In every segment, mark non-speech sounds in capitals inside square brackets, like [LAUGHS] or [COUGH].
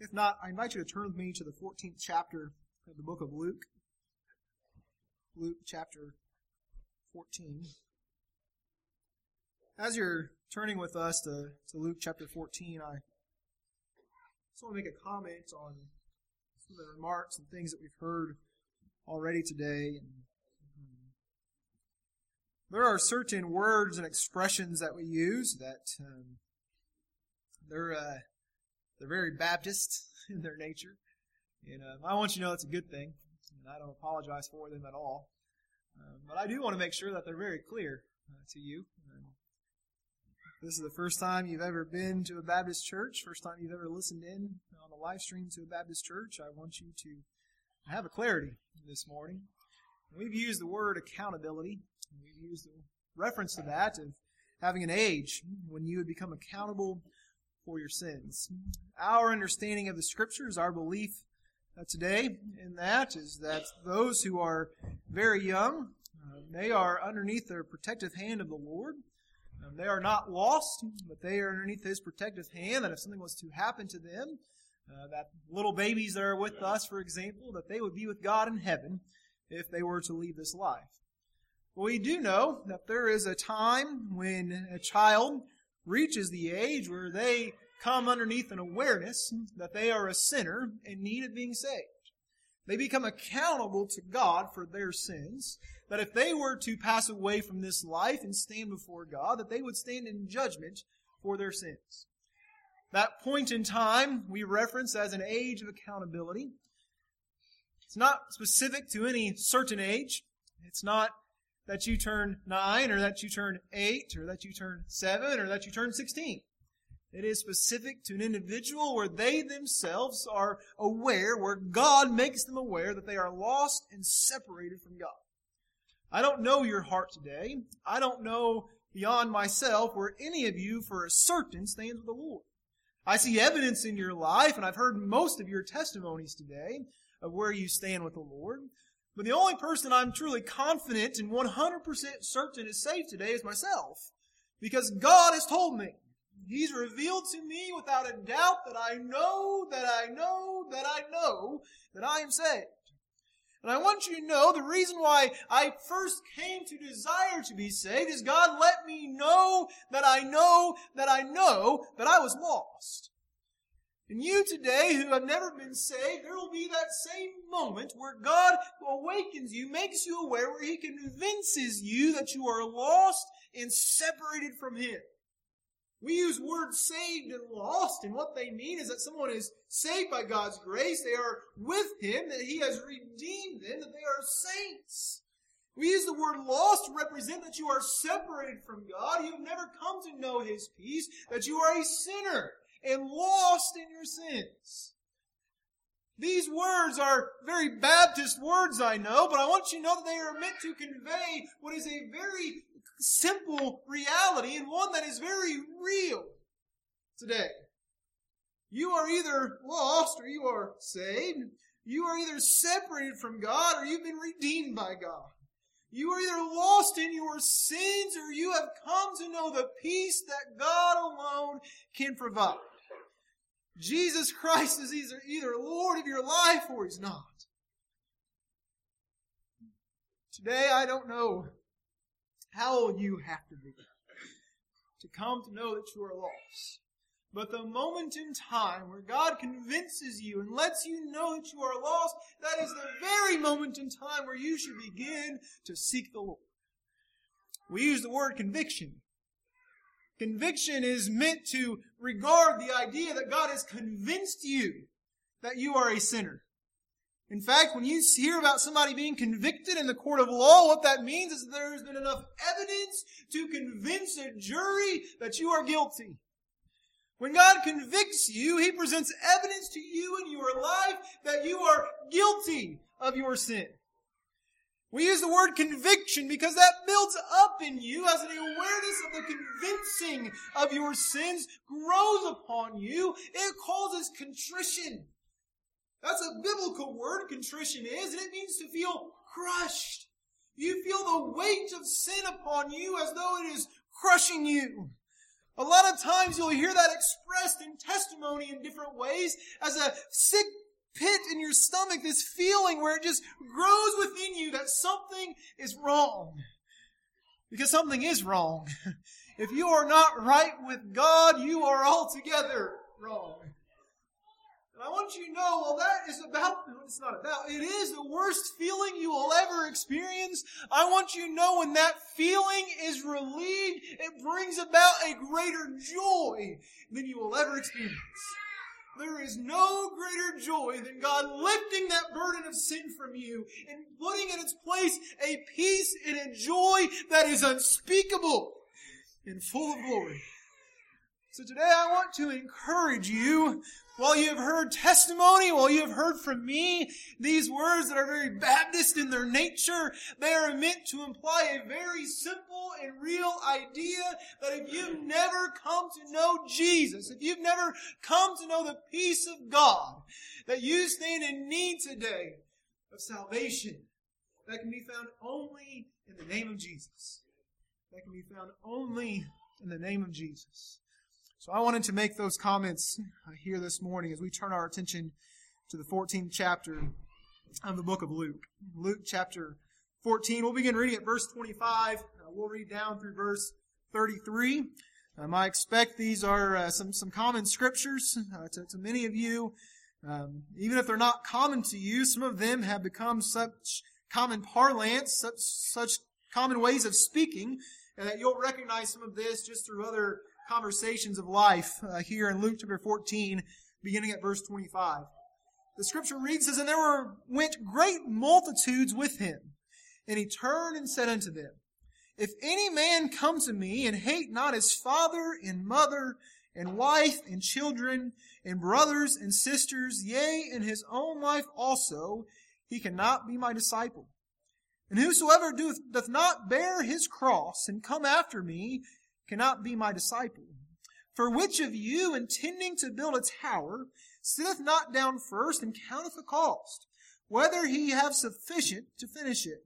If not, I invite you to turn with me to the 14th chapter of the book of Luke. Luke chapter 14. As you're turning with us to, to Luke chapter 14, I just want to make a comment on some of the remarks and things that we've heard already today. Um, there are certain words and expressions that we use that um, they're uh, they're very Baptist [LAUGHS] in their nature. And uh, I want you to know it's a good thing. And I don't apologize for them at all. Um, but I do want to make sure that they're very clear uh, to you. Um, this is the first time you've ever been to a Baptist church, first time you've ever listened in on a live stream to a Baptist church. I want you to have a clarity this morning. We've used the word accountability. We've used the reference to that of having an age when you would become accountable for your sins. Our understanding of the scriptures, our belief uh, today in that is that those who are very young, uh, they are underneath the protective hand of the Lord. Um, they are not lost, but they are underneath His protective hand. That if something was to happen to them, uh, that little babies that are with us, for example, that they would be with God in heaven if they were to leave this life. Well, we do know that there is a time when a child reaches the age where they come underneath an awareness that they are a sinner in need of being saved. They become accountable to God for their sins. That if they were to pass away from this life and stand before God, that they would stand in judgment for their sins. That point in time we reference as an age of accountability. It's not specific to any certain age. It's not that you turn nine or that you turn eight or that you turn seven or that you turn 16. It is specific to an individual where they themselves are aware, where God makes them aware that they are lost and separated from God. I don't know your heart today. I don't know beyond myself where any of you for a certain stands with the Lord. I see evidence in your life, and I've heard most of your testimonies today of where you stand with the Lord. But the only person I'm truly confident and 100% certain is saved today is myself. Because God has told me. He's revealed to me without a doubt that I know, that I know, that I know that I am saved. And I want you to know the reason why I first came to desire to be saved is God let me know that I know that I know that I was lost. And you today who have never been saved, there will be that same moment where God awakens you, makes you aware, where He convinces you that you are lost and separated from Him. We use words saved and lost, and what they mean is that someone is saved by God's grace, they are with Him, that He has redeemed them, that they are saints. We use the word lost to represent that you are separated from God, you have never come to know His peace, that you are a sinner and lost in your sins. These words are very Baptist words, I know, but I want you to know that they are meant to convey what is a very simple reality and one that is very real today. You are either lost or you are saved. You are either separated from God or you've been redeemed by God. You are either lost in your sins or you have come to know the peace that God alone can provide. Jesus Christ is either, either Lord of your life or He's not. Today, I don't know how old you have to be to come to know that you are lost. But the moment in time where God convinces you and lets you know that you are lost, that is the very moment in time where you should begin to seek the Lord. We use the word conviction. Conviction is meant to regard the idea that God has convinced you that you are a sinner. In fact, when you hear about somebody being convicted in the court of law, what that means is that there has been enough evidence to convince a jury that you are guilty. When God convicts you, He presents evidence to you in your life that you are guilty of your sin. We use the word conviction because that builds up in you as an awareness of the convincing of your sins grows upon you. It causes contrition. That's a biblical word, contrition is, and it means to feel crushed. You feel the weight of sin upon you as though it is crushing you. A lot of times you'll hear that expressed in testimony in different ways as a sick pit in your stomach, this feeling where it just grows within you that something is wrong. Because something is wrong. [LAUGHS] If you are not right with God, you are altogether wrong. And I want you to know, well, that is about, it's not about, it is the worst feeling you will ever experience. I want you to know when that feeling is relieved, it brings about a greater joy than you will ever experience. There is no greater joy than God lifting that burden of sin from you and putting in its place a peace and a joy that is unspeakable and full of glory. So today I want to encourage you, while you have heard testimony, while you have heard from me, these words that are very Baptist in their nature, they are meant to imply a very simple and real idea that if you've never come to know Jesus, if you've never come to know the peace of God, that you stand in need today of salvation that can be found only in the name of Jesus. That can be found only in the name of Jesus. So I wanted to make those comments here this morning as we turn our attention to the 14th chapter of the book of Luke. Luke chapter 14. We'll begin reading at verse 25. Uh, we'll read down through verse 33. Um, I expect these are uh, some, some common scriptures uh, to, to, many of you. Um, even if they're not common to you, some of them have become such common parlance, such, such common ways of speaking, and that you'll recognize some of this just through other conversations of life uh, here in Luke chapter 14, beginning at verse 25. The scripture reads, says, And there were, went great multitudes with him. And he turned and said unto them, If any man come to me and hate not his father and mother and wife and children and brothers and sisters, yea, and his own life also, he cannot be my disciple. And whosoever doeth, doth not bear his cross and come after me cannot be my disciple. For which of you, intending to build a tower, sitteth not down first and counteth the cost, whether he have sufficient to finish it?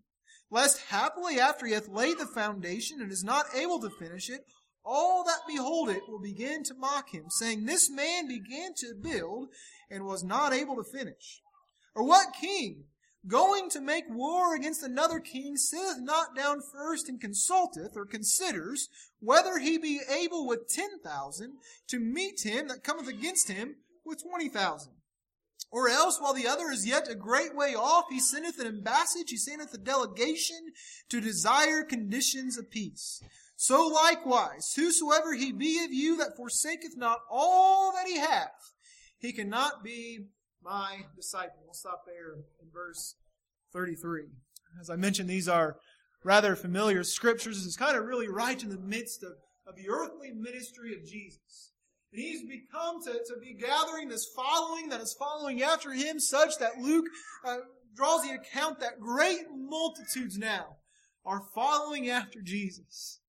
Lest happily after he hath laid the foundation and is not able to finish it, all that behold it will begin to mock him, saying, This man began to build and was not able to finish. Or what king, going to make war against another king, sitteth not down first and consulteth or considers whether he be able with ten thousand to meet him that cometh against him with twenty thousand. Or else, while the other is yet a great way off, he sendeth an embassage, he sendeth a delegation to desire conditions of peace. So likewise, whosoever he be of you that forsaketh not all that he hath, he cannot be my disciple. We'll stop there in verse 33. As I mentioned, these are rather familiar scriptures. Is kind of really right in the midst of, of the earthly ministry of Jesus. And he's become to, to be gathering this following that is following after him, such that Luke uh, draws the account that great multitudes now are following after Jesus.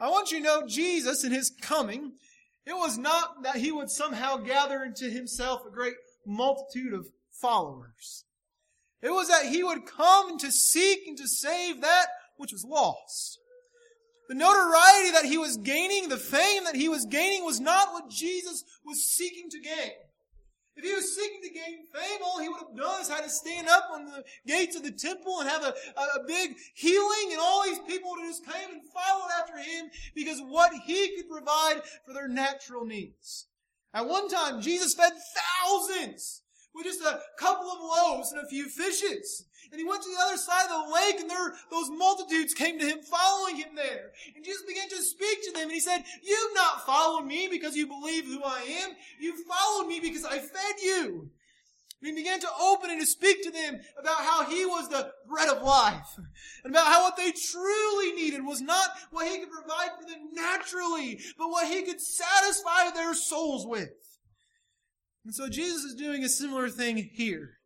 I want you to know Jesus in his coming, it was not that he would somehow gather into himself a great multitude of followers. It was that he would come to seek and to save that which was lost. The notoriety that he was gaining, the fame that he was gaining was not what Jesus was seeking to gain. If he was seeking to gain fame, all he would have done is had to stand up on the gates of the temple and have a, a, big healing, and all these people would just came and followed after him because what he could provide for their natural needs. At one time, Jesus fed thousands with just a couple of loaves and a few fishes. And he went to the other side of the lake and there, those multitudes came to him following him there. And Jesus began to speak to them and he said, you've not followed me because you believe who I am. You've followed me because I fed you. He began to open and to speak to them about how he was the bread of life. And about how what they truly needed was not what he could provide for them naturally, but what he could satisfy their souls with. And so Jesus is doing a similar thing here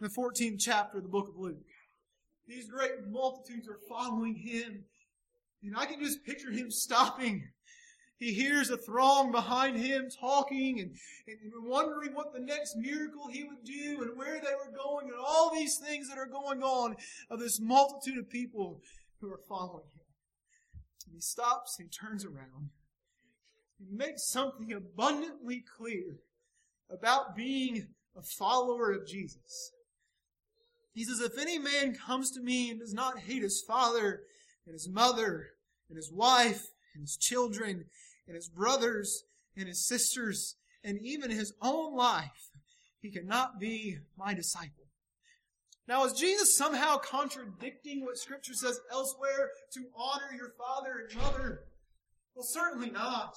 in the 14th chapter of the book of Luke. These great multitudes are following him. And I can just picture him stopping. He hears a throng behind him talking and, and wondering what the next miracle he would do and where they were going and all these things that are going on of this multitude of people who are following him. And he stops and he turns around he makes something abundantly clear about being a follower of Jesus. He says, If any man comes to me and does not hate his father and his mother and his wife and his children and his brothers and his sisters and even his own life, he cannot be my disciple. Now, is Jesus somehow contradicting what Scripture says elsewhere to honor your father and mother? Well, certainly not.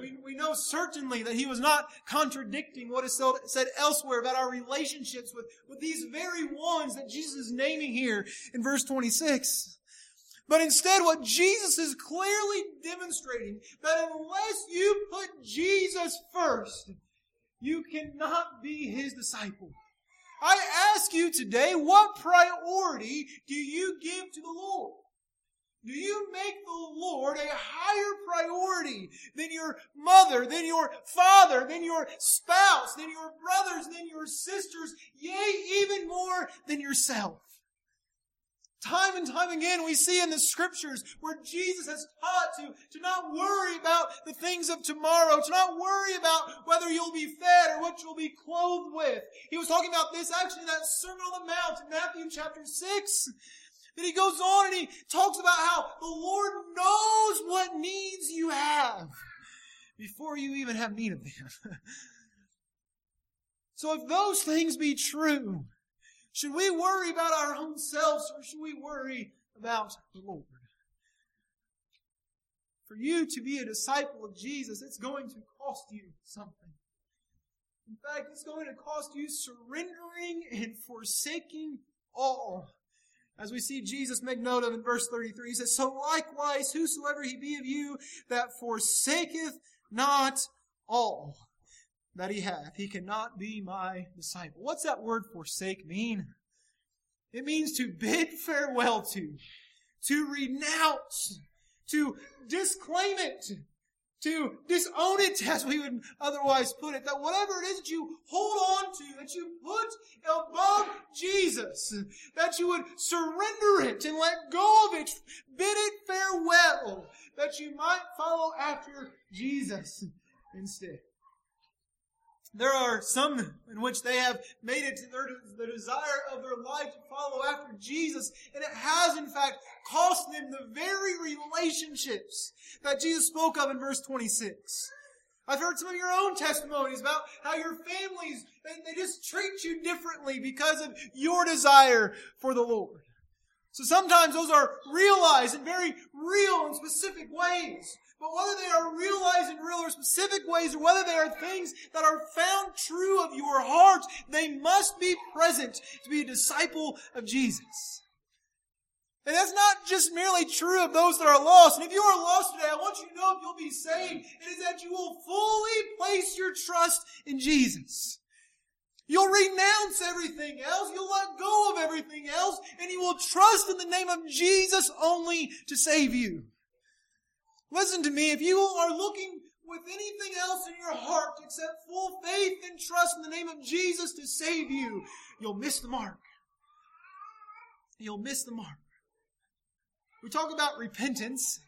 We, we know certainly that he was not contradicting what is said elsewhere about our relationships with, with these very ones that Jesus is naming here in verse 26. But instead, what Jesus is clearly demonstrating that unless you put Jesus first, you cannot be his disciple. I ask you today, what priority do you give to the Lord? Do you make the Lord a higher priority than your mother, than your father, than your spouse, than your brothers, than your sisters, yea, even more than yourself? Time and time again, we see in the scriptures where Jesus has taught to, to not worry about the things of tomorrow, to not worry about whether you'll be fed or what you'll be clothed with. He was talking about this actually in that Sermon on the Mount in Matthew chapter 6. Then he goes on and he talks about how the Lord knows what needs you have before you even have need of them. [LAUGHS] so if those things be true, should we worry about our own selves or should we worry about the Lord? For you to be a disciple of Jesus, it's going to cost you something. In fact, it's going to cost you surrendering and forsaking all. As we see Jesus make note of in verse 33, he says, So likewise, whosoever he be of you that forsaketh not all that he hath. He cannot be my disciple. What's that word forsake mean? It means to bid farewell to, to renounce, to disclaim it, to disown it as we would otherwise put it. That whatever it is that you hold on to, that you put above Jesus, that you would surrender it and let go of it, bid it farewell, that you might follow after Jesus instead. There are some in which they have made it their, the desire of their life to follow after Jesus, and it has in fact cost them the very relationships that Jesus spoke of in verse 26. I've heard some of your own testimonies about how your families, they, they just treat you differently because of your desire for the Lord. So sometimes those are realized in very real and specific ways. But whether they are realized in real or specific ways, or whether they are things that are found true of your heart, they must be present to be a disciple of Jesus. And that's not just merely true of those that are lost. And if you are lost today, I want you to know if you'll be saved, it is that you will fully place your trust in Jesus. You'll renounce everything else. You'll let go of everything else. And you will trust in the name of Jesus only to save you. Listen to me. If you are looking with anything else in your heart except full faith and trust in the name of Jesus to save you, you'll miss the mark. You'll miss the mark. We talk about repentance.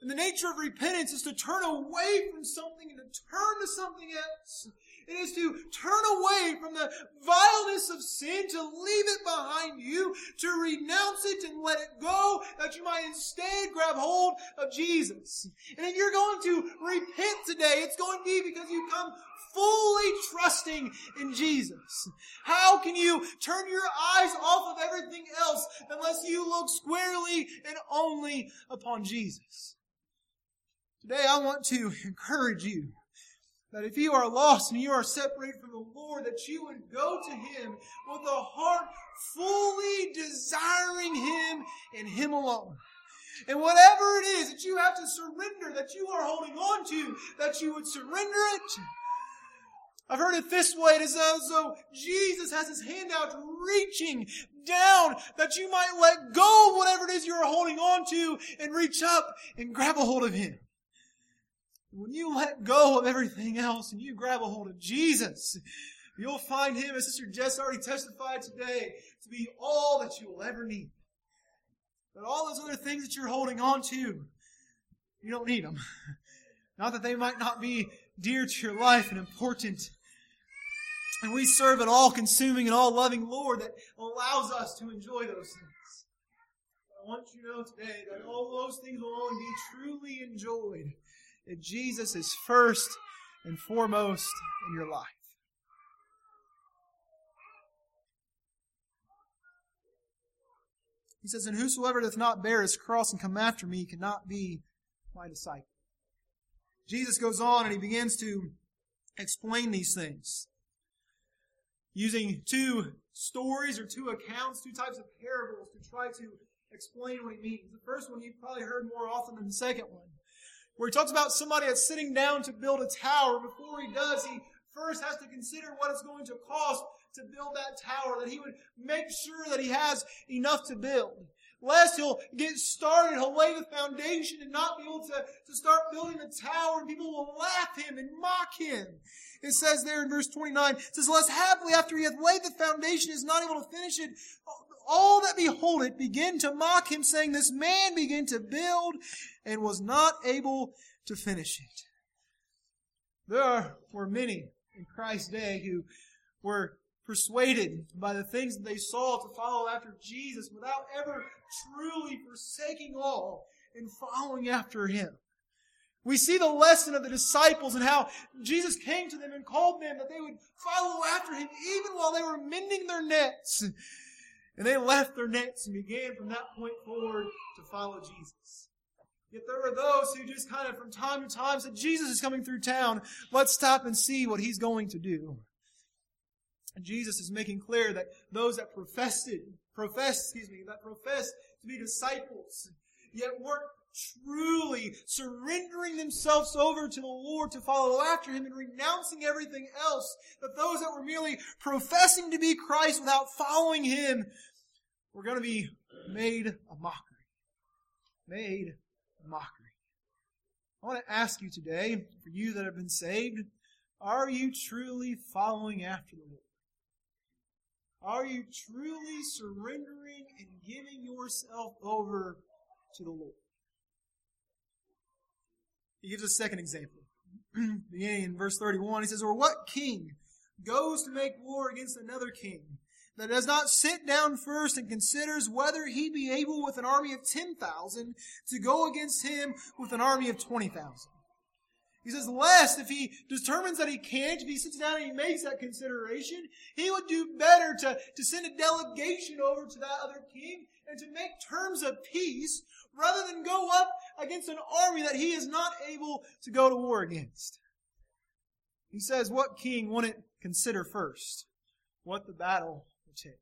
And the nature of repentance is to turn away from something and to turn to something else. It is to turn away from the vileness of sin, to leave it behind you, to renounce it and let it go, that you might instead grab hold of Jesus. And if you're going to repent today, it's going to be because you come fully trusting in Jesus. How can you turn your eyes off of everything else unless you look squarely and only upon Jesus? Today I want to encourage you that if you are lost and you are separated from the Lord, that you would go to Him with a heart fully desiring Him and Him alone. And whatever it is that you have to surrender, that you are holding on to, that you would surrender it. I've heard it this way. It is as though Jesus has his hand out reaching down that you might let go of whatever it is you're holding on to and reach up and grab a hold of him. When you let go of everything else and you grab a hold of Jesus, you'll find Him, as Sister Jess already testified today, to be all that you will ever need. But all those other things that you're holding on to, you don't need them. Not that they might not be dear to your life and important. And we serve an all consuming and all loving Lord that allows us to enjoy those things. I want you to know today that all those things will only be truly enjoyed if Jesus is first and foremost in your life. He says, And whosoever doth not bear his cross and come after me cannot be my disciple. Jesus goes on and he begins to explain these things using two stories or two accounts, two types of parables to try to explain what he means. The first one you've probably heard more often than the second one, where he talks about somebody that's sitting down to build a tower. Before he does, he first has to consider what it's going to cost to build that tower, that he would make sure that he has enough to build. Lest he'll get started, he'll lay the foundation and not be able to, to start building the tower, and people will laugh him and mock him. It says there in verse 29, it says, Lest happily after he hath laid the foundation is not able to finish it, all that behold it begin to mock him, saying, This man began to build and was not able to finish it. There were many in Christ's day who were persuaded by the things that they saw to follow after Jesus without ever truly forsaking all and following after him. We see the lesson of the disciples and how Jesus came to them and called them that they would follow after him even while they were mending their nets. And they left their nets and began from that point forward to follow Jesus. Yet there were those who just kind of from time to time said, Jesus is coming through town. Let's stop and see what he's going to do. And Jesus is making clear that those that professed it, profess, excuse me, that profess to be disciples, yet weren't truly surrendering themselves over to the Lord to follow after Him and renouncing everything else, that those that were merely professing to be Christ without following Him were going to be made a mockery. Made a mockery. I want to ask you today, for you that have been saved, are you truly following after the Lord? Are you truly surrendering and giving yourself over to the Lord? He gives a second example. [CLEARS THROAT] Beginning in verse 31, he says, Or what king goes to make war against another king that does not sit down first and considers whether he be able with an army of 10,000 to go against him with an army of 20,000? He says, lest if he determines that he can't, if he sits down and he makes that consideration, he would do better to, to send a delegation over to that other king and to make terms of peace rather than go up against an army that he is not able to go to war against. He says, what king wouldn't consider first what the battle would take?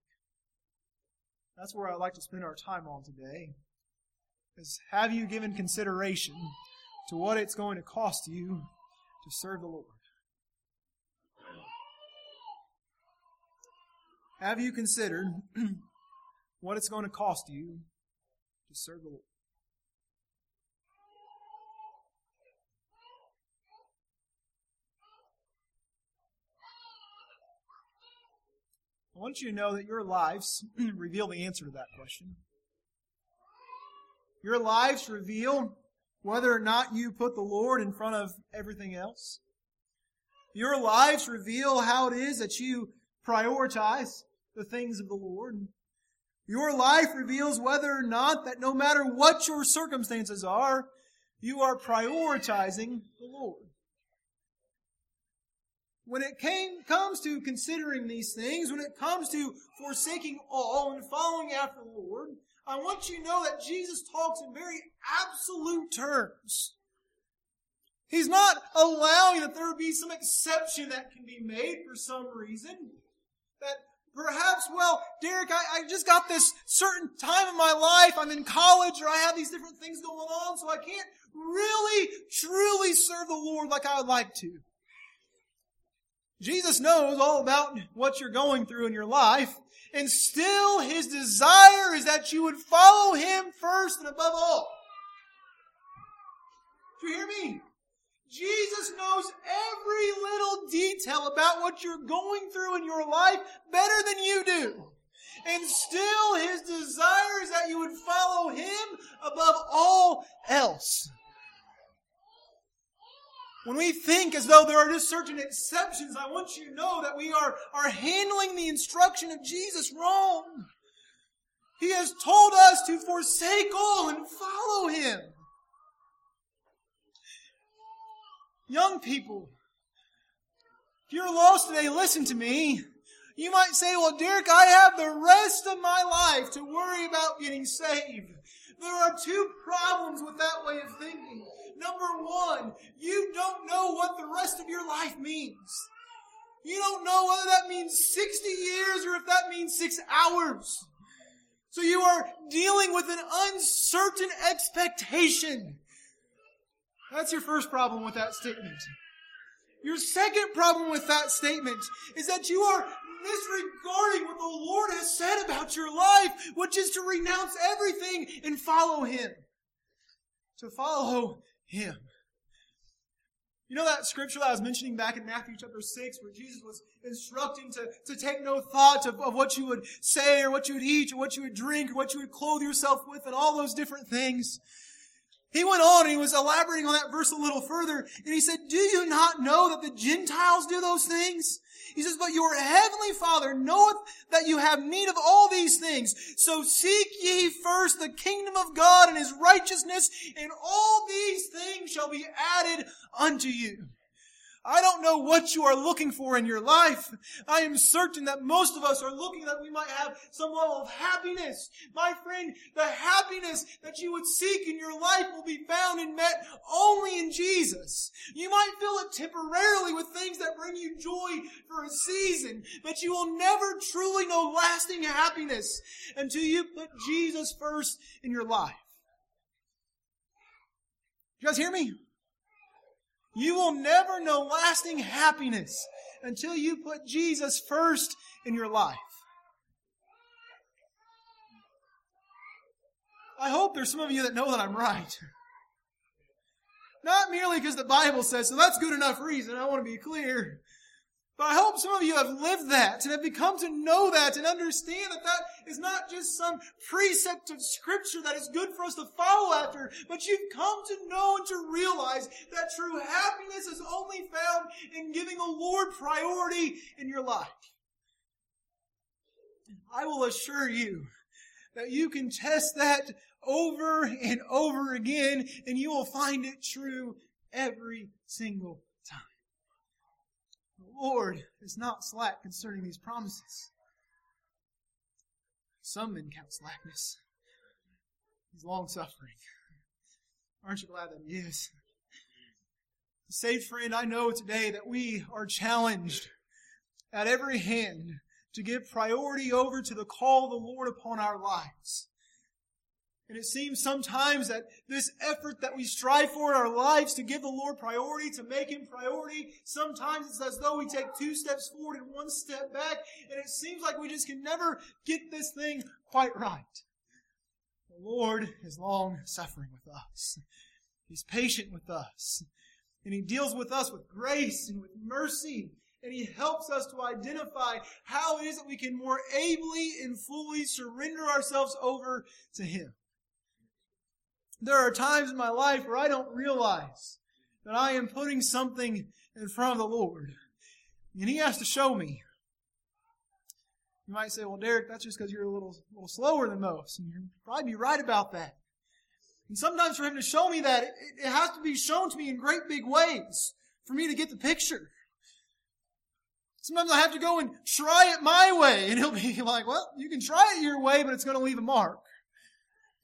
That's where I'd like to spend our time on today. Is have you given consideration to what it's going to cost you to serve the Lord. Have you considered [CLEARS THROAT] what it's going to cost you to serve the Lord? I want you to know that your lives [CLEARS THROAT] reveal the answer to that question. Your lives reveal whether or not you put the Lord in front of everything else. Your lives reveal how it is that you prioritize the things of the Lord. Your life reveals whether or not that no matter what your circumstances are, you are prioritizing the Lord. When it came, comes to considering these things, when it comes to forsaking all and following after the Lord, I want you to know that Jesus talks in very absolute terms. He's not allowing that there be some exception that can be made for some reason. That perhaps, well, Derek, I, I just got this certain time in my life. I'm in college or I have these different things going on, so I can't really, truly serve the Lord like I would like to. Jesus knows all about what you're going through in your life, and still his desire is that you would follow him first and above all. Do you hear me? Jesus knows every little detail about what you're going through in your life better than you do. And still his desire is that you would follow him above all else. When we think as though there are just certain exceptions, I want you to know that we are, are handling the instruction of Jesus wrong. He has told us to forsake all and follow Him. Young people, if you're lost today, listen to me. You might say, well, Derek, I have the rest of my life to worry about getting saved. There are two problems with that way of thinking. Number one, you don't know what the rest of your life means. You don't know whether that means 60 years or if that means six hours. So you are dealing with an uncertain expectation. That's your first problem with that statement. Your second problem with that statement is that you are disregarding what the Lord has said about your life, which is to renounce everything and follow Him. To follow Him. You know that scripture that I was mentioning back in Matthew chapter 6 where Jesus was instructing to, to take no thought of, of what you would say or what you would eat or what you would drink or what you would clothe yourself with and all those different things. He went on and he was elaborating on that verse a little further and he said, do you not know that the Gentiles do those things? He says, but your heavenly Father knoweth that you have need of all these things. So seek ye first the kingdom of God and his righteousness, and all these things shall be added unto you. I don't know what you are looking for in your life. I am certain that most of us are looking that we might have some level of happiness. My friend, the happiness that you would seek in your life will be found and met only in Jesus. You might feel it temporarily with things that bring you joy for a season, but you will never truly know lasting happiness until you put Jesus first in your life. You guys hear me? You will never know lasting happiness until you put Jesus first in your life. I hope there's some of you that know that I'm right. Not merely because the Bible says so, that's good enough reason. I want to be clear. But I hope some of you have lived that and have become to know that and understand that that is not just some precept of scripture that is good for us to follow after, but you've come to know and to realize that true happiness is only found in giving the Lord priority in your life. I will assure you that you can test that over and over again and you will find it true every single Lord is not slack concerning these promises. Some men count slackness. He's long suffering. Aren't you glad that He is? Saved friend, I know today that we are challenged at every hand to give priority over to the call of the Lord upon our lives. And it seems sometimes that this effort that we strive for in our lives to give the Lord priority, to make Him priority, sometimes it's as though we take two steps forward and one step back, and it seems like we just can never get this thing quite right. The Lord is long suffering with us. He's patient with us. And He deals with us with grace and with mercy. And He helps us to identify how it is that we can more ably and fully surrender ourselves over to Him. There are times in my life where I don't realize that I am putting something in front of the Lord. And He has to show me. You might say, well, Derek, that's just because you're a little, little slower than most. And you'd probably be right about that. And sometimes for Him to show me that, it, it has to be shown to me in great big ways for me to get the picture. Sometimes I have to go and try it my way. [LAUGHS] And He'll be like, well, you can try it your way, but it's going to leave a mark.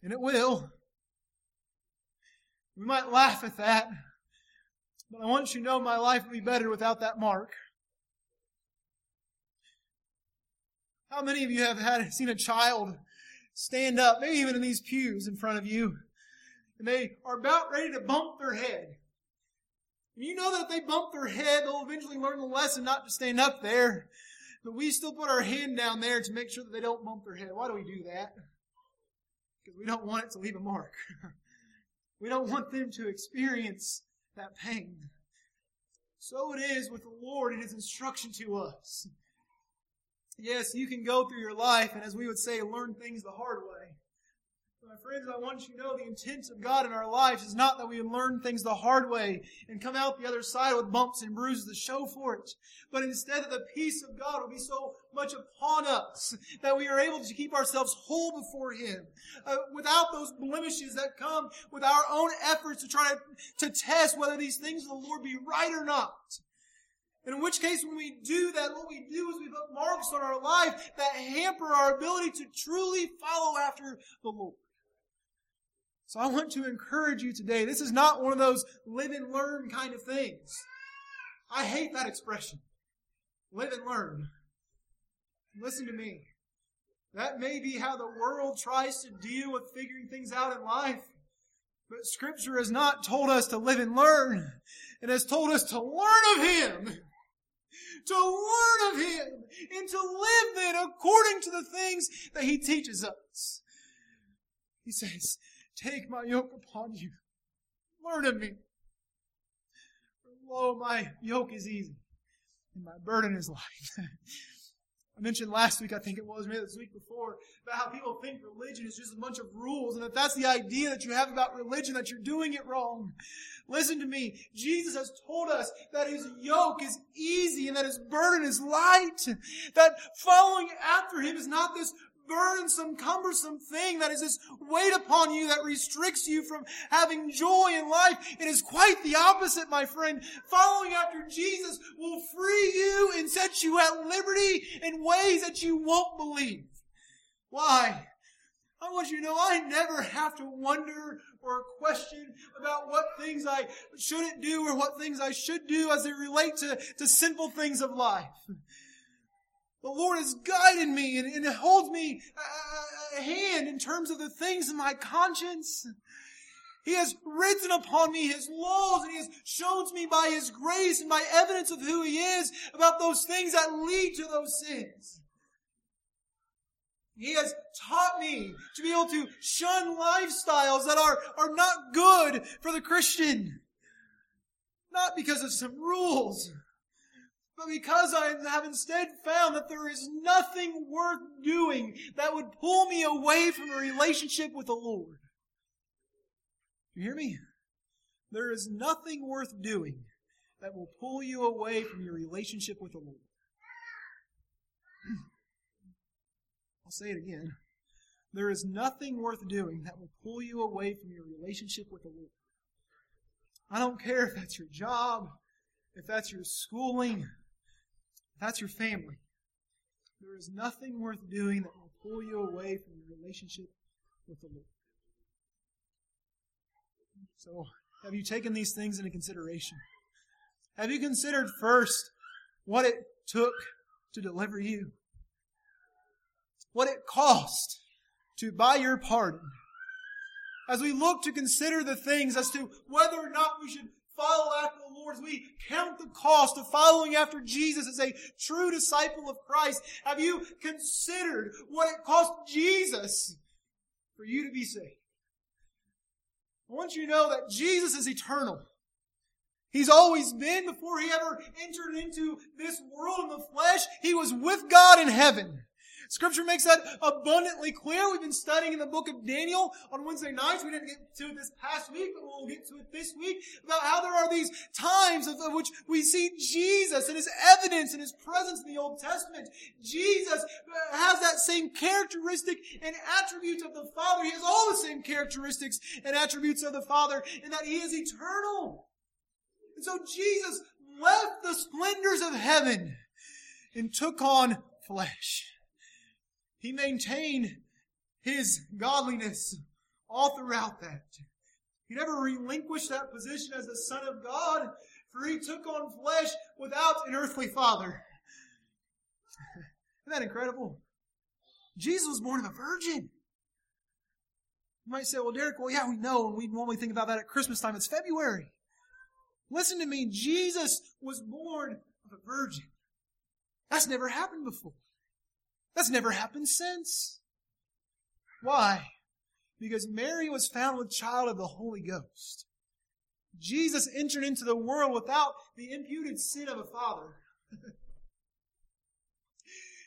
And it will. We might laugh at that, but I want you to know my life would be better without that mark. How many of you have had seen a child stand up, maybe even in these pews in front of you, and they are about ready to bump their head? And you know that if they bump their head, they'll eventually learn the lesson not to stand up there. But we still put our hand down there to make sure that they don't bump their head. Why do we do that? Because we don't want it to leave a mark. [LAUGHS] We don't want them to experience that pain. So it is with the Lord and His instruction to us. Yes, you can go through your life and, as we would say, learn things the hard way. My friends, I want you to know the intent of God in our lives is not that we learn things the hard way and come out the other side with bumps and bruises to show for it, but instead that the peace of God will be so much upon us that we are able to keep ourselves whole before Him uh, without those blemishes that come with our own efforts to try to, to test whether these things of the Lord be right or not. And in which case, when we do that, what we do is we put marks on our life that hamper our ability to truly follow after the Lord. So I want to encourage you today. This is not one of those live and learn kind of things. I hate that expression. Live and learn. Listen to me. That may be how the world tries to deal with figuring things out in life. But Scripture has not told us to live and learn. It has told us to learn of Him. To learn of Him and to live then according to the things that He teaches us. He says, Take my yoke upon you. Learn of me. For lo, my yoke is easy, and my burden is light. [LAUGHS] I mentioned last week, I think it was, maybe this week before, about how people think religion is just a bunch of rules, and if that's the idea that you have about religion, that you're doing it wrong. Listen to me. Jesus has told us that his yoke is easy and that his burden is light. That following after him is not this burdensome, cumbersome thing that is this weight upon you that restricts you from having joy in life. It is quite the opposite, my friend. Following after Jesus will free you and set you at liberty in ways that you won't believe. Why? I want you to know I never have to wonder or question about what things I shouldn't do or what things I should do as they relate to, to simple things of life. The Lord has guided me and, and holds me a, a hand in terms of the things in my conscience. He has written upon me His laws and He has shown me by His grace and by evidence of who He is about those things that lead to those sins. He has taught me to be able to shun lifestyles that are, are not good for the Christian. Not because of some rules, but because I have instead found that there is nothing worth doing that would pull me away from a relationship with the Lord. Do you hear me? There is nothing worth doing that will pull you away from your relationship with the Lord. [CLEARS THROAT] I'll say it again. There is nothing worth doing that will pull you away from your relationship with the Lord. I don't care if that's your job, if that's your schooling, that's your family. There is nothing worth doing that will pull you away from your relationship with the Lord. So, have you taken these things into consideration? Have you considered first what it took to deliver you? What it cost to buy your pardon? As we look to consider the things as to whether or not we should follow after the Lord, as we count the cost of following after Jesus as a true disciple of Christ, have you considered what it cost Jesus for you to be saved? I want you to know that Jesus is eternal. He's always been before he ever entered into this world in the flesh. He was with God in heaven. Scripture makes that abundantly clear. We've been studying in the book of Daniel on Wednesday nights. We didn't get to it this past week, but we'll get to it this week about how there are these times of, of which we see Jesus and his evidence and his presence in the Old Testament. Jesus uh, has that same characteristic and attributes of the Father. He has all the same characteristics and attributes of the Father in that he is eternal. And so Jesus left the splendors of heaven and took on flesh. He maintained his godliness all throughout that. He never relinquished that position as the Son of God, for he took on flesh without an earthly father. Isn't that incredible? Jesus was born of a virgin. You might say, well, Derek, well, yeah, we know, and we normally think about that at Christmas time. It's February. Listen to me. Jesus was born of a virgin. That's never happened before. That's never happened since. Why? Because Mary was found with child of the Holy Ghost. Jesus entered into the world without the imputed sin of a father. [LAUGHS]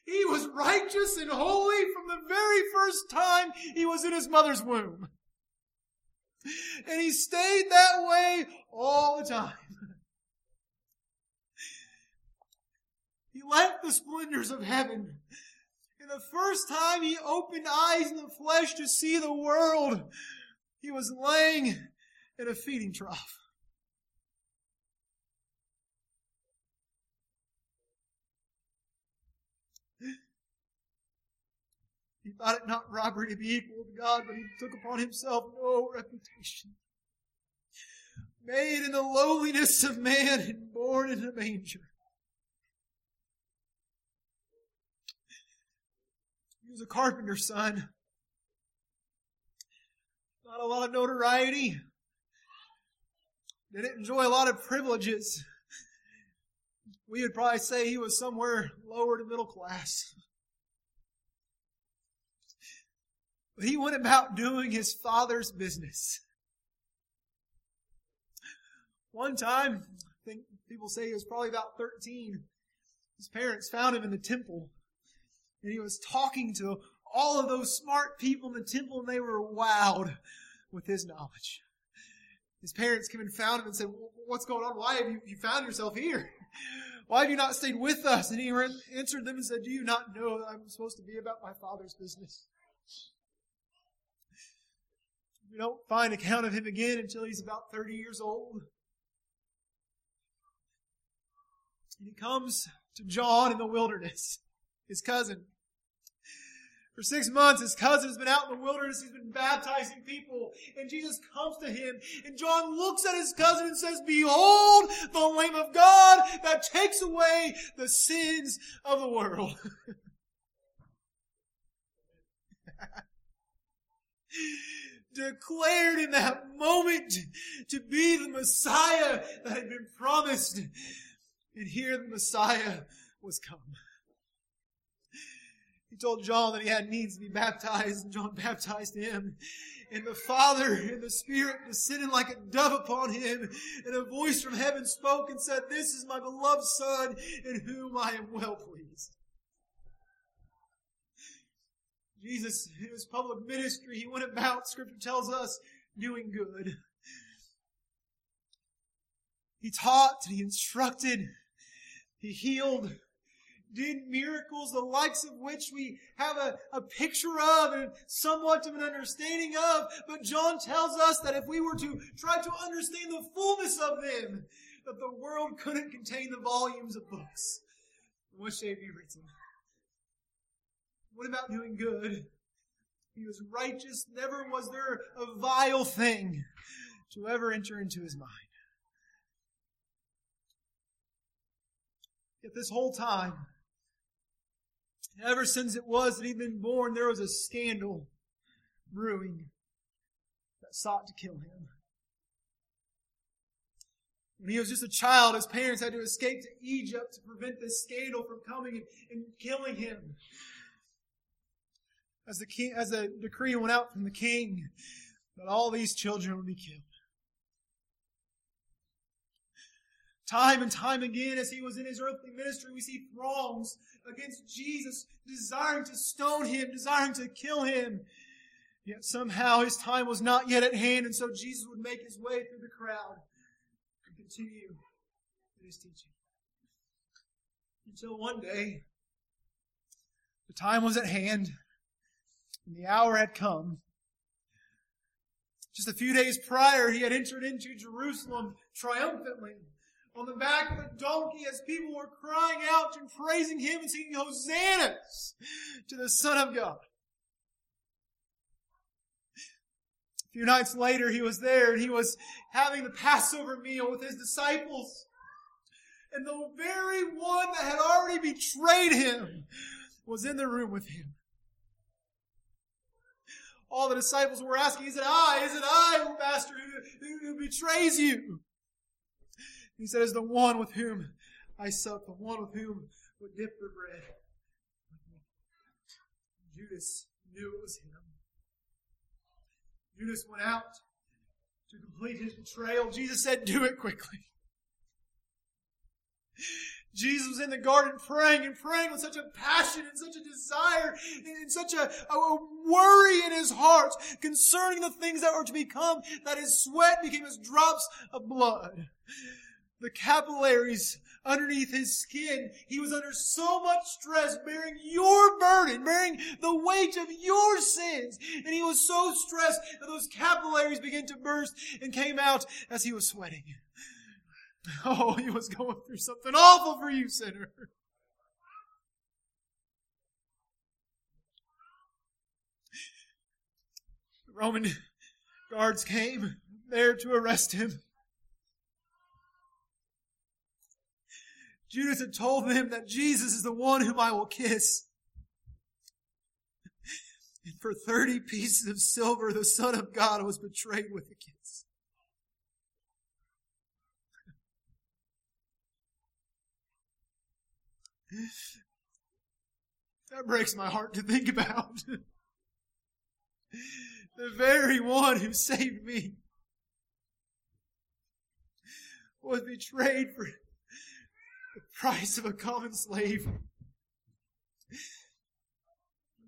He was righteous and holy from the very first time he was in his mother's womb. And he stayed that way all the time. [LAUGHS] He left the splendors of heaven. And the first time he opened eyes in the flesh to see the world, he was laying in a feeding trough. He thought it not robbery to be equal to God, but he took upon himself no reputation. Made in the lowliness of man and born in a manger. He was a carpenter's son. Not a lot of notoriety. Didn't enjoy a lot of privileges. We would probably say he was somewhere lower to middle class. But he went about doing his father's business. One time, I think people say he was probably about 13, his parents found him in the temple. And he was talking to all of those smart people in the temple, and they were wowed with his knowledge. His parents came and found him and said, What's going on? Why have you, you found yourself here? [LAUGHS] Why have you not stayed with us? And he answered them and said, Do you not know that I'm supposed to be about my father's business? We don't find account of him again until he's about 30 years old. And he comes to John in the wilderness, his cousin. For six months, his cousin has been out in the wilderness. He's been baptizing people. And Jesus comes to him. And John looks at his cousin and says, Behold the Lamb of God that takes away the sins of the world. [LAUGHS] declared in that moment to be the Messiah that had been promised. And here the Messiah was come. He told John that he had needs to be baptized, and John [LAUGHS] baptized him. And the Father and the Spirit descended like a dove upon him, and a voice from heaven spoke and said, This is my beloved Son, in whom I am well pleased. Jesus, in his public ministry, he went about, scripture tells us, doing good. He taught, he instructed, he healed, did miracles, the likes of which we have a, a picture of and somewhat of an understanding of. But John tells us that if we were to try to understand the fullness of them, that the world couldn't contain the volumes of books which they be written. What about doing good? He was righteous. Never was there a vile thing to ever enter into his mind. Yet this whole time, ever since it was that he'd been born, there was a scandal brewing that sought to kill him. When he was just a child, his parents had to escape to Egypt to prevent this scandal from coming and, killing him as the king, as the decree went out from the king that all these children would be killed. Time and time again, as he was in his earthly ministry, we see throngs against Jesus, desiring to stone him, desiring to kill him. Yet somehow his time was not yet at hand, and so Jesus would make his way through the crowd and continue in his teaching. Until one day, the time was at hand and the hour had come. Just a few days prior, he had entered into Jerusalem triumphantly on the back of a donkey as people were crying out and praising him and singing hosannas to the Son of God. A few nights later, he was there and he was having the Passover meal with his disciples. And the very one that had already betrayed him was in the room with him all the disciples were asking, Is it I? Is it I, Master, who, who, who betrays you? He said, Is the one with whom I sup, the one with whom would dip the bread. Judas knew it was him. Judas went out to complete his betrayal. Jesus said, Do it quickly. Jesus was in the garden praying and praying with such a passion and such a desire and such a, a, worry in his heart concerning the things that were to become that his sweat became as drops of blood. The capillaries underneath his skin, he was under so much stress bearing your burden, bearing the weight of your sins. And he was so stressed that those capillaries began to burst and came out as he was sweating. [LAUGHS] Oh, he was going through something awful for you, sinner. The Roman guards came there to arrest him. Judas had told them that Jesus is the one whom I will kiss. And for 30 pieces of silver, the Son of God was betrayed with a kiss. That breaks my heart to think about. the very one who saved me was betrayed for price of a common slave.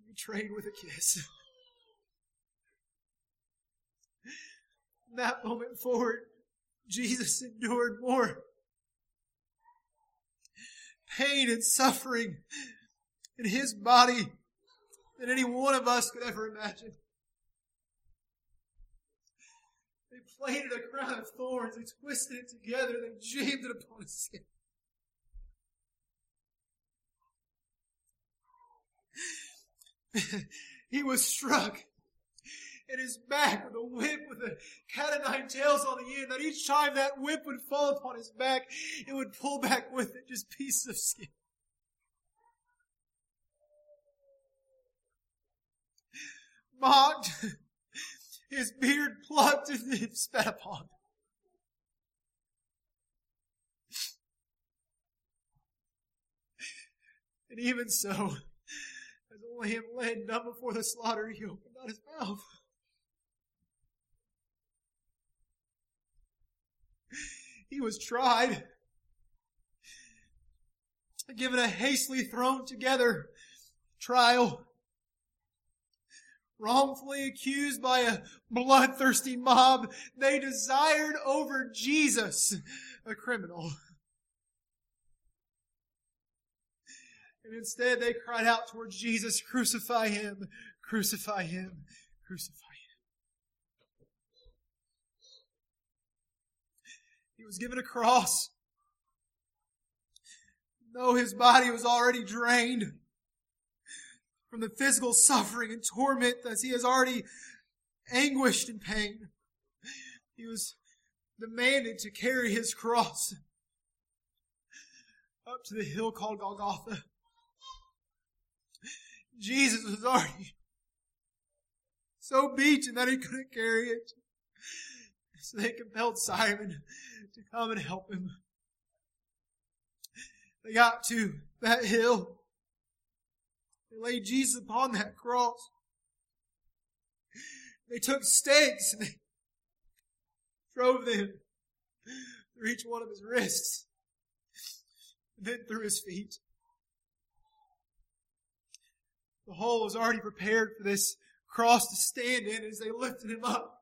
Betrayed with a kiss. From that moment forward, Jesus endured more pain and suffering in his body than any one of us could ever imagine. They plaited a crown of thorns, they twisted it together, they jammed it upon his skin. [LAUGHS] he was struck in his back with a whip with a cat of nine tails on the end, that each time that whip would fall upon his back, it would pull back with it just pieces of skin. [LAUGHS] Mocked, [LAUGHS] his beard plucked and spat upon. And even so, a lamb led dumb before the slaughter, he opened not his mouth. He was tried, given a hastily thrown together trial, wrongfully accused by a bloodthirsty mob. They desired over Jesus, a criminal. And instead they cried out towards Jesus, crucify him, crucify him, crucify him. He was given a cross. Though his body was already drained from the physical suffering and torment as he has already anguished in pain, he was demanded to carry his cross up to the hill called Golgotha. Jesus was already so beaten that he couldn't carry it. So they compelled Simon to come and help him. They got to that hill. They laid Jesus upon that cross. They took stakes and they drove them through each one of his wrists and then through his feet. The hole was already prepared for this cross to stand in as they lifted him up.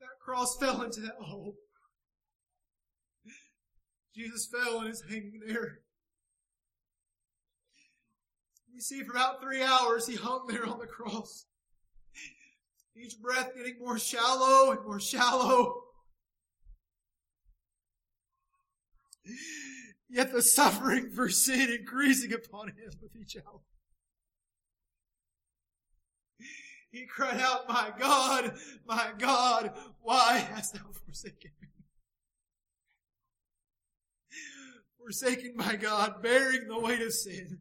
That cross fell into that hole. Jesus fell and is hanging there. We see for about three hours he hung there on the cross. Each breath getting more shallow and more shallow. Yet the suffering for sin increasing upon him with each hour. He cried out, My God, my God, why hast thou forsaken me? forsaken by God, bearing the weight of sin.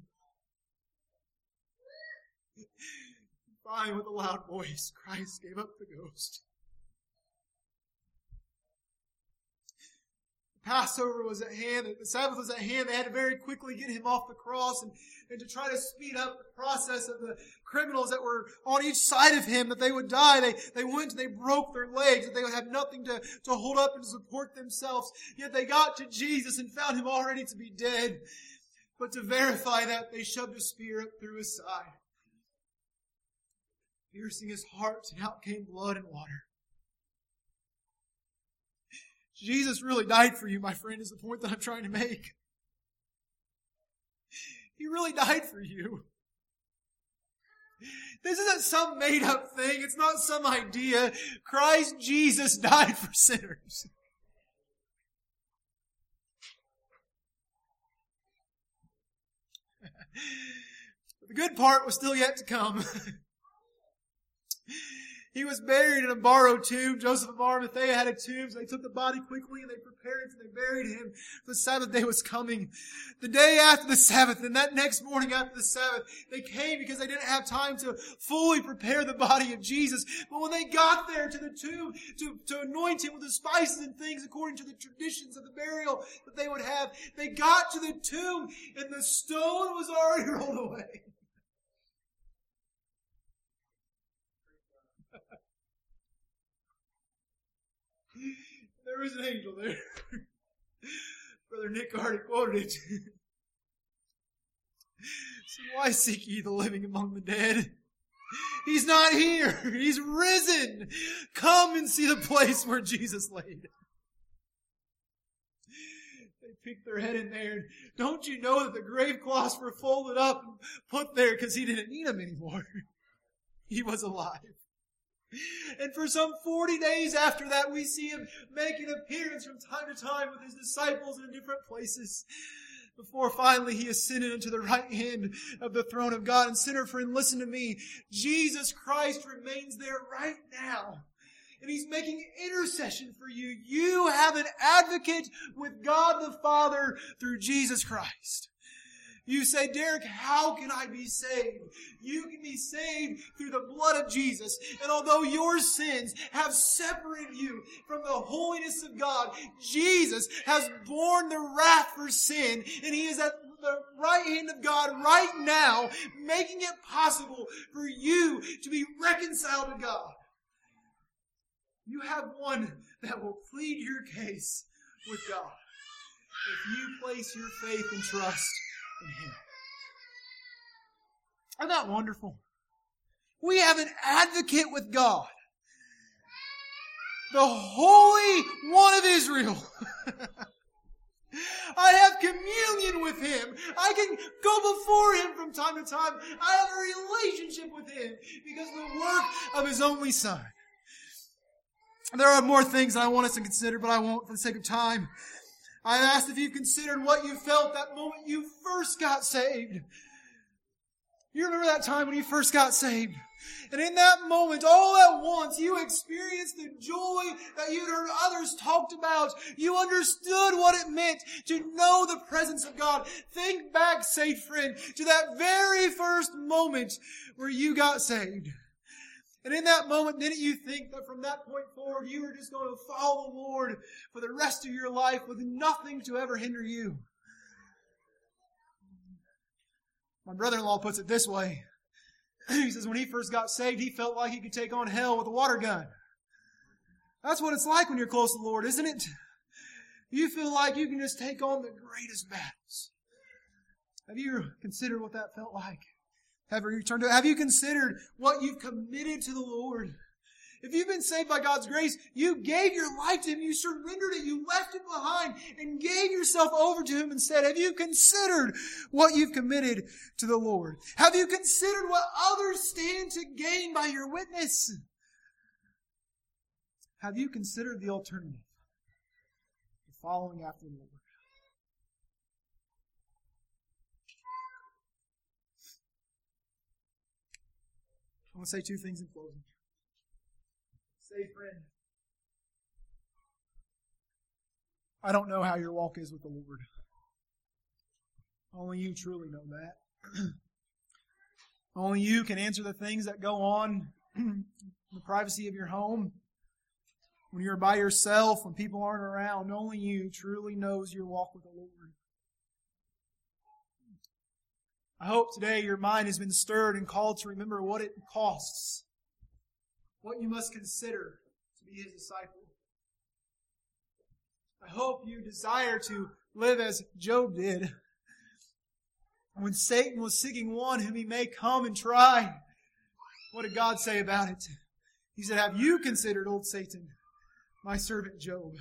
Finally, with a loud voice, Christ gave up the ghost. Passover was at hand, the Sabbath was at hand, they had to very quickly get him off the cross and, and to try to speed up the process of the criminals that were on each side of him, that they would die. They, they went and they broke their legs, that they would have nothing to, to hold up and support themselves. Yet they got to Jesus and found him already to be dead. But to verify that, they shoved a spear up through his side, piercing his heart, and out came blood and water. Jesus really died for you, my friend, is the point that I'm trying to make. He really died for you. This isn't some made up thing. It's not some idea. Christ Jesus died for sinners. [LAUGHS] the good part was still yet to come. [LAUGHS] He was buried in a borrowed tomb. Joseph of Arimathea had a tomb, so they took the body quickly and they prepared it and they buried him. The Sabbath day was coming. The day after the Sabbath, and that next morning after the Sabbath, they came because they didn't have time to fully prepare the body of Jesus. But when they got there to the tomb to, to anoint him with the spices and things according to the traditions of the burial that they would have, they got to the tomb and the stone was already [LAUGHS] rolled away. There was an angel there. [LAUGHS] Brother Nick already quoted it. [LAUGHS] so why seek ye the living among the dead? He's not here. He's risen. Come and see the place where Jesus laid. They peeked their head in there. Don't you know that the grave cloths were folded up and put there because he didn't need them anymore? [LAUGHS] He was alive. And for some 40 days after that, we see him make an appearance from time to time with his disciples in different places. Before finally he ascended into the right hand of the throne of God. And sinner friend, listen to me. Jesus Christ remains there right now. And he's making intercession for you. You have an advocate with God the Father through Jesus Christ. You say, Derek, how can I be saved? You can be saved through the blood of Jesus. And although your sins have separated you from the holiness of God, Jesus has borne the wrath for sin, and He is at the right hand of God right now, making it possible for you to be reconciled to God. You have one that will plead your case with God if you place your faith and trust in Him. Isn't that wonderful? We have an advocate with God. The Holy One of Israel. [LAUGHS] I have communion with Him. I can go before Him from time to time. I have a relationship with Him because of the work of His only Son. There are more things I want us to consider, but I won't for the sake of time. I asked if you've considered what you felt that moment you first got saved. You remember that time when you first got saved? And in that moment, all at once, you experienced the joy that you'd heard others talked about. You understood what it meant to know the presence of God. Think back, saved friend, to that very first moment where you got saved. And in that moment, didn't you think that from that point forward, you were just going to follow the Lord for the rest of your life with nothing to ever hinder you? My brother-in-law puts it this way. [CLEARS THROAT] He says when he first got saved, he felt like he could take on hell with a water gun. That's what it's like when you're close to the Lord, isn't it? You feel like you can just take on the greatest battles. Have you considered what that felt like? Have you turned to Have you considered what you've committed to the Lord? If you've been saved by God's grace, you gave your life to Him, you surrendered it, you left it behind, and gave yourself over to Him instead. Have you considered what you've committed to the Lord? Have you considered what others stand to gain by your witness? Have you considered the alternative? Following after the Lord. I want to say two things in closing. Say, friend, I don't know how your walk is with the Lord. Only you truly know that. [CLEARS THROAT] Only you can answer the things that go on [CLEARS THROAT] in the privacy of your home. when you're by yourself, when people aren't around, only you truly knows your walk with the Lord. I hope today your mind has been stirred and called to remember what it costs, what you must consider to be his disciple. I hope you desire to live as Job did. When Satan was seeking one whom he may come and try, what did God say about it? He said, Have you considered, old Satan, my servant Job?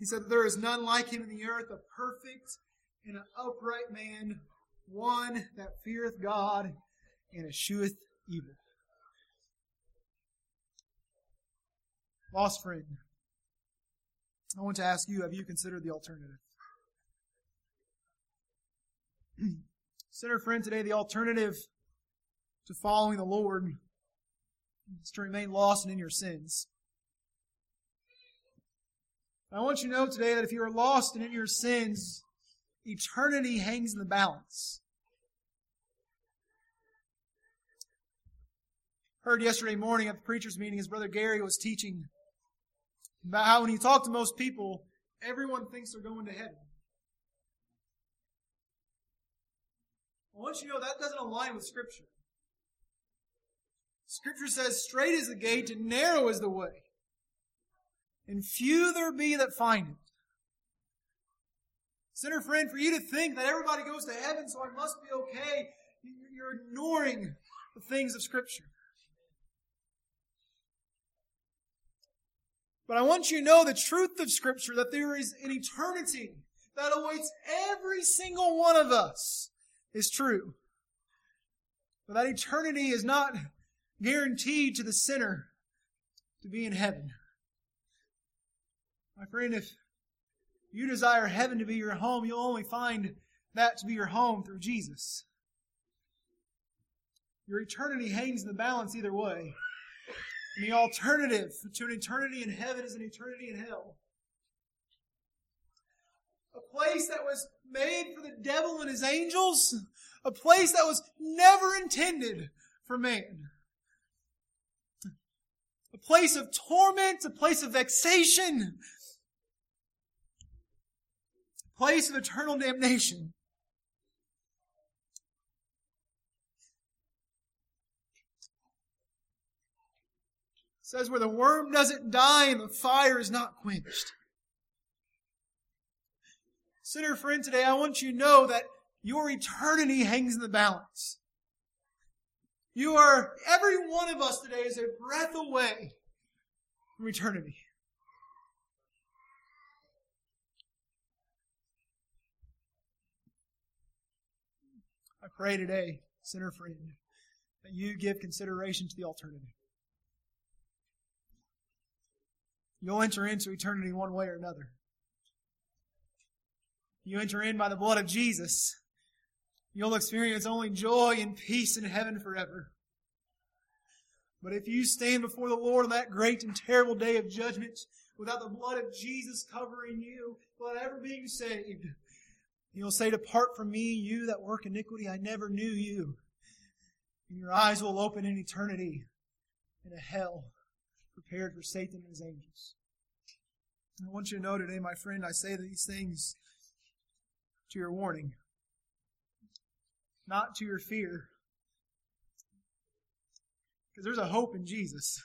He said, There is none like him in the earth, a perfect and an upright man, one that feareth God and escheweth evil. Lost friend, I want to ask you have you considered the alternative? [CLEARS THROAT] Sinner friend, today the alternative to following the Lord is to remain lost and in your sins. I want you to know today that if you are lost and in your sins, eternity hangs in the balance. Heard yesterday morning at the preacher's meeting, his brother Gary was teaching about how when you talk to most people, everyone thinks they're going to heaven. Want you know that doesn't align with Scripture. Scripture says, straight is the gate and narrow is the way, and few there be that find it. Sinner friend, for you to think that everybody goes to heaven, so I must be okay, you're ignoring the things of Scripture. But I want you to know the truth of Scripture that there is an eternity that awaits every single one of us is true. But that eternity is not guaranteed to the sinner to be in heaven. My friend, if you desire heaven to be your home, you'll only find that to be your home through Jesus. Your eternity hangs in the balance either way. And the alternative to an eternity in heaven is an eternity in hell. A place that was made for the devil and his angels, a place that was never intended for man. A place of torment, a place of vexation, place of eternal damnation. It says where the worm doesn't die and the fire is not quenched. Sinner friend, today I want you to know that your eternity hangs in the balance. You are, every one of us today is a breath away from eternity. Pray today, sinner friend, that you give consideration to the alternative. You'll enter into eternity one way or another. You enter in by the blood of Jesus. You'll experience only joy and peace in heaven forever. But if you stand before the Lord on that great and terrible day of judgment without the blood of Jesus covering you, without ever being saved, you'll say, Depart from me, you that work iniquity, I never knew you. And your eyes will open in eternity in a hell prepared for Satan and his angels. I want you to know today, my friend, I say these things to your warning, not to your fear. Because there's a hope in Jesus.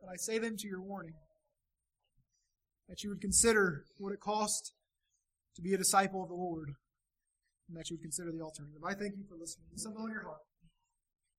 But I say them to your warning. That you would consider what it costs to be a disciple of the Lord. And that you would consider the alternative. I thank you for listening. Something on your heart.